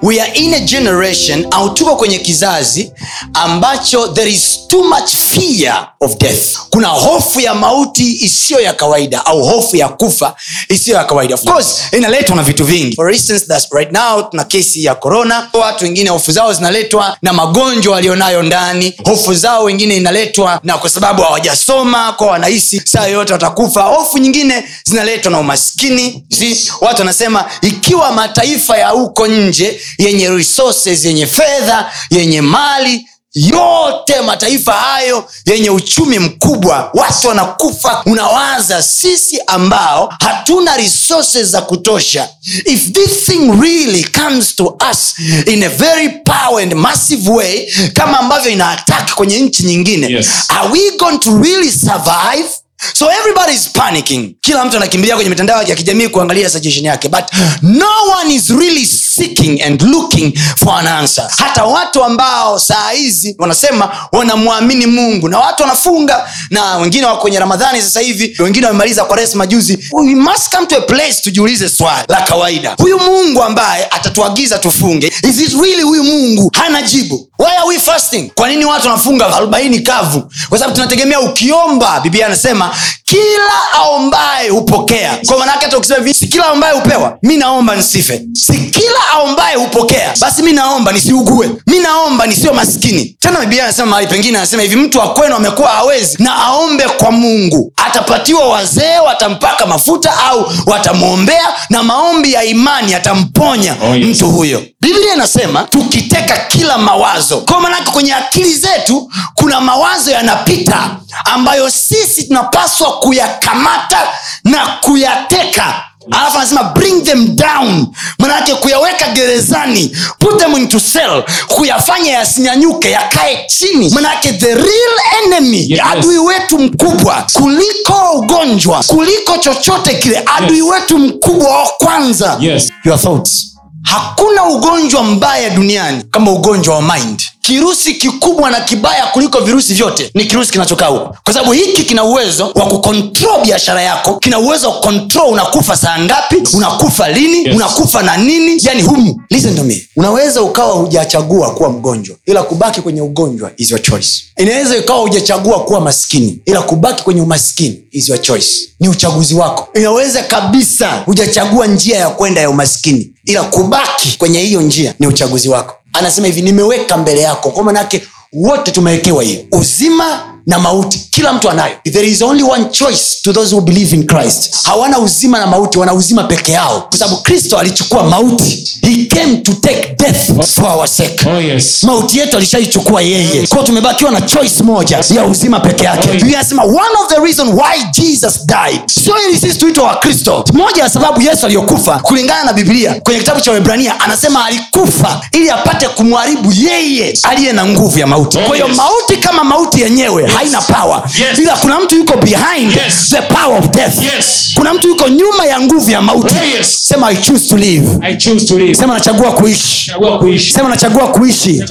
we are in a generation au tuko kwenye kizazi ambacho there is too much fear of death. Kuna hofu ya mauti isiyo ya kawaida au hofu ya kufa isiyo ya kawaida. Of course inaletwa na vitu vingi. For instance that's right now tuna kesi ya corona. Watu wengine hofu zao zinaletwa na magonjwa walionayo ndani. Hofu zao wengine inaletwa na kwa sababu hawajasoma kwa wanahisi saa yoyote watakufa. Hofu nyingine zinaletwa na umaskini. Si watu wanasema ikiwa mataifa ya huko nje yenye resources yenye fedha yenye mali yote mataifa hayo yenye uchumi mkubwa. Watu wanakufa. Unawaza sisi ambao hatuna resources za kutosha. If this thing really comes to us in a very power and massive way kama ambavyo ina attack kwenye nchi nyingine Yes. are we going to really survive? So everybody is panicking. Kila mtu anakimbilia kwenye mitandao ya kijamii kuangalia suggestion yake. But no one is really seeking and looking for an answer. Hata watu ambao saa hizi wanasema wanamwamini mungu na watu wanafunga na wengine wako kwenye ramadhani sasa hivi wengine wamemaliza kwa res majuzi. We must come to a place tujiulize swali la kawaida. Huyu mungu ambaye atatuagiza tufunge is it really huyu mungu? Hana jibu. Why are we fasting? Kwa nini watu wanafunga arobaini kavu? Kwa sababu tunategemea ukiomba biblia anasema kila aombaye hupokea. Kwa manaake hata ukisema hivi si kila aombaye hupewa. Mi naomba nisife. Si kila aombaye hupokea basi mi naomba nisiugue. Mi naomba nisiwe maskini. Tena biblia anasema mahali pengine anasema hivi mtu akwenu amekuwa hawezi na aombe kwa mungu. Atapatiwa wazee watampaka mafuta au watamwombea na maombi ya imani atamponya Oh, yes. mtu huyo biblia inasema tukiteka kila mawazo kwa manake kwenye akili zetu kuna mawazo yanapita ambayo sisi tunapaswa kuyakamata na kuyateka alafu anasema bring them down manake kuyaweka gerezani put them into cell kuyafanya yasinyanyuke yakae chini manake the real enemy Yes. adui wetu mkubwa kuliko ugonjwa kuliko chochote kile adui Yes. wetu mkubwa wa kwanza Yes. your thoughts hakuna ugonjwa mbaya duniani kama ugonjwa wa mind kirusi kikubwa na kibaya kuliko virusi vyote ni kirusi kinachokaa huko. Kwa sababu hiki kina uwezo wa kukontrol biashara yako kina uwezo wa kukontrol unakufa saa ngapi unakufa lini Yes. unakufa na nini yani humu. Listen to me. Unaweza ukawa hujachagua kuwa mgonjwa ila kubaki kwenye ugonjwa is your choice. Inaweza ikawa hujachagua kuwa maskini ila kubaki kwenye umaskini is your choice. Ni uchaguzi wako. Inaweza kabisa hujachagua njia ya kwenda ya umaskini ila kubaki kwenye hiyo njia ni uchaguzi wako anasema hivi nimeweka mbele yako. Kwa manake wote tumewekewa hiyo. Uzima na mauti kila mtu anayo. There is only one choice to those who believe in christ hawana uzima na mauti wana uzima peke yao. Kwa sababu kristo alichukua mauti. He came to take death for our sake Oh, yes. mauti yetu alishaichukua yeye kwao tumebakiwa na choice moja ya uzima peke yake Oh, yes. One of the reason why jesus died sio ili sisi tuitwa wakristo moja ya sababu yesu aliyokufa kulingana na biblia kwenye kitabu cha hebrania anasema alikufa ili apate kumharibu yeye aliye na nguvu ya mauti Oh, kwa hiyo yes. mauti kama mauti yenyewe haina power Yes. ila kuna mtu yuko behind Yes. the power of death Yes. kuna mtu yuko nyuma ya nguvu ya mauti Oh, yes. sema i choose to live I choose to live. sema nachagua kuishi kuishi. sema nachagua kuishi.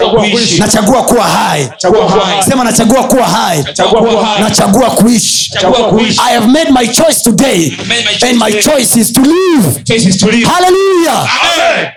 Nachagua kuwa hai. Sema nachagua kuwa hai. Nachagua kuishi. I have made my choice today. And my choice is to live. Choice is to live. hallelujah. Amen.